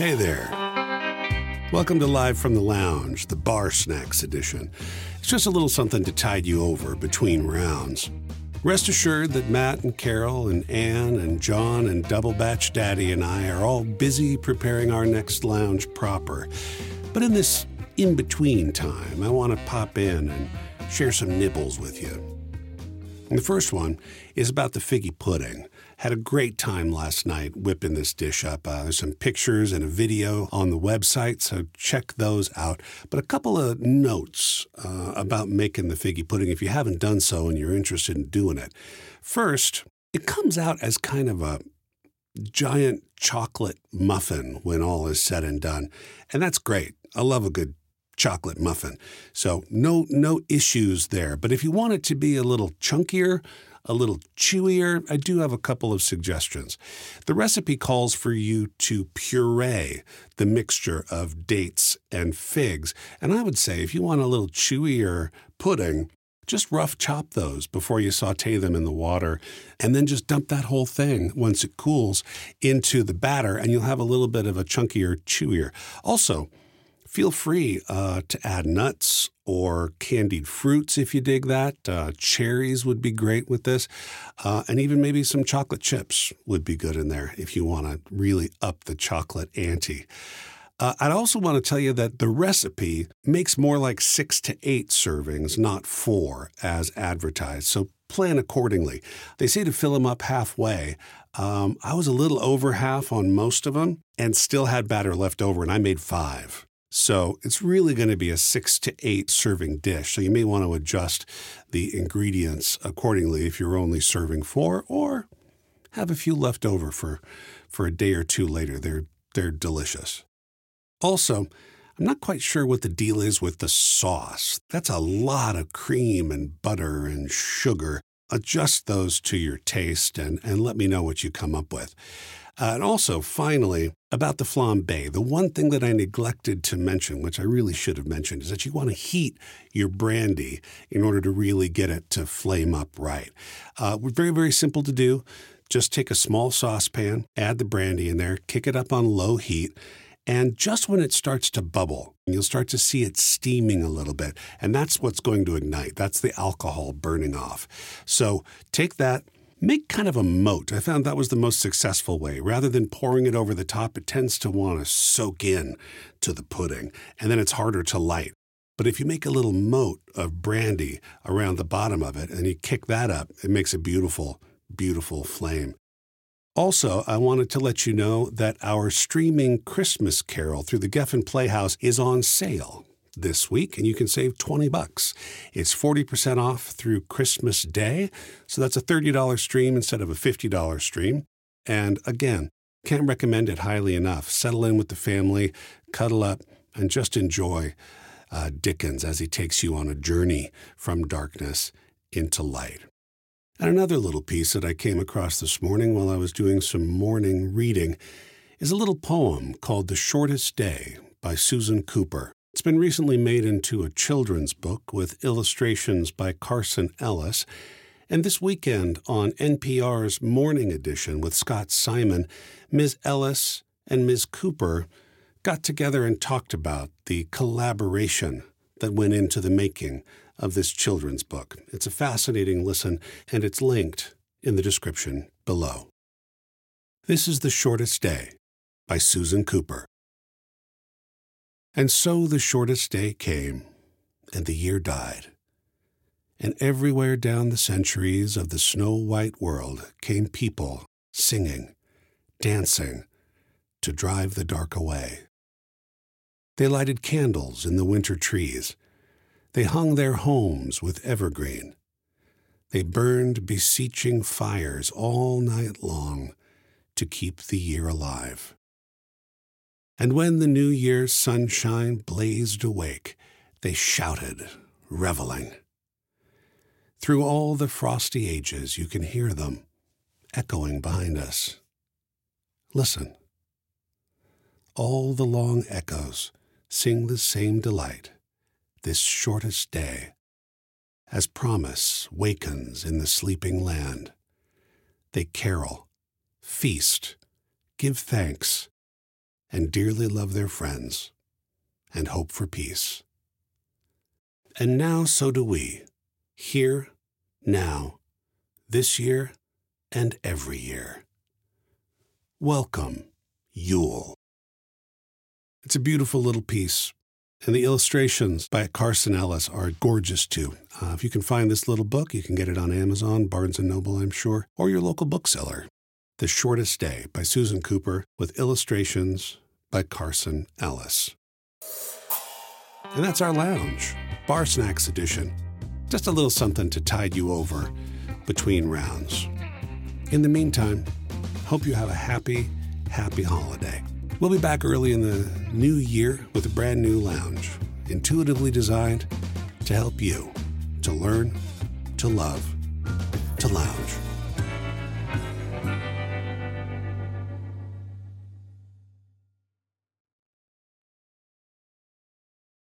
Hey there. Welcome to Live from the Lounge, the Bar Snacks edition. It's just a little something to tide you over between rounds. Rest assured that Matt and Carol and Ann and John and Double Batch Daddy and I are all busy preparing our next lounge proper. But in this in between time, I want to pop in and share some nibbles with you. And the first one is about the figgy pudding. Had a great time last night whipping this dish up. Uh, there's some pictures and a video on the website, so check those out. But a couple of notes uh, about making the figgy pudding if you haven't done so and you're interested in doing it. First, it comes out as kind of a giant chocolate muffin when all is said and done. And that's great. I love a good chocolate muffin. So no no issues there. But if you want it to be a little chunkier, a little chewier, I do have a couple of suggestions. The recipe calls for you to puree the mixture of dates and figs. And I would say if you want a little chewier pudding, just rough chop those before you saute them in the water, and then just dump that whole thing once it cools into the batter, and you'll have a little bit of a chunkier, chewier. Also, Feel free uh, to add nuts or candied fruits if you dig that. Uh, cherries would be great with this. Uh, and even maybe some chocolate chips would be good in there if you want to really up the chocolate ante. Uh, I'd also want to tell you that the recipe makes more like six to eight servings, not four, as advertised. So plan accordingly. They say to fill them up halfway. Um, I was a little over half on most of them and still had batter left over, and I made five. So it's really going to be a six to eight serving dish. So you may want to adjust the ingredients accordingly if you're only serving four, or have a few left over for, for a day or two later. They're, they're delicious. Also, I'm not quite sure what the deal is with the sauce. That's a lot of cream and butter and sugar. Adjust those to your taste and, and let me know what you come up with. Uh, and also, finally, about the flambe, the one thing that I neglected to mention, which I really should have mentioned, is that you want to heat your brandy in order to really get it to flame up right. Uh, very, very simple to do. Just take a small saucepan, add the brandy in there, kick it up on low heat, and just when it starts to bubble, you'll start to see it steaming a little bit. And that's what's going to ignite. That's the alcohol burning off. So take that Make kind of a moat. I found that was the most successful way. Rather than pouring it over the top, it tends to want to soak in to the pudding, and then it's harder to light. But if you make a little moat of brandy around the bottom of it and you kick that up, it makes a beautiful, beautiful flame. Also, I wanted to let you know that our streaming Christmas Carol through the Geffen Playhouse is on sale this week and you can save 20 bucks. It's 40% off through Christmas Day, so that's a $30 stream instead of a $50 stream. And again, can't recommend it highly enough. Settle in with the family, cuddle up, and just enjoy uh, Dickens as he takes you on a journey from darkness into light. And another little piece that I came across this morning while I was doing some morning reading is a little poem called The Shortest Day by Susan Cooper. It's been recently made into a children's book with illustrations by Carson Ellis. And this weekend on NPR's Morning Edition with Scott Simon, Ms. Ellis and Ms. Cooper got together and talked about the collaboration that went into the making of this children's book. It's a fascinating listen, and it's linked in the description below. This is The Shortest Day by Susan Cooper. And so the shortest day came, and the year died. And everywhere down the centuries of the snow white world came people singing, dancing, to drive the dark away. They lighted candles in the winter trees. They hung their homes with evergreen. They burned beseeching fires all night long to keep the year alive. And when the New Year's sunshine blazed awake, they shouted, reveling. Through all the frosty ages, you can hear them echoing behind us. Listen. All the long echoes sing the same delight, this shortest day, as promise wakens in the sleeping land. They carol, feast, give thanks, and dearly love their friends and hope for peace. And now so do we, here, now, this year, and every year. Welcome, Yule. It's a beautiful little piece, and the illustrations by Carson Ellis are gorgeous too. Uh, if you can find this little book, you can get it on Amazon, Barnes & Noble, I'm sure, or your local bookseller. The Shortest Day by Susan Cooper with illustrations by Carson Ellis. And that's our lounge, Bar Snacks Edition. Just a little something to tide you over between rounds. In the meantime, hope you have a happy, happy holiday. We'll be back early in the new year with a brand new lounge, intuitively designed to help you to learn, to love, to lounge.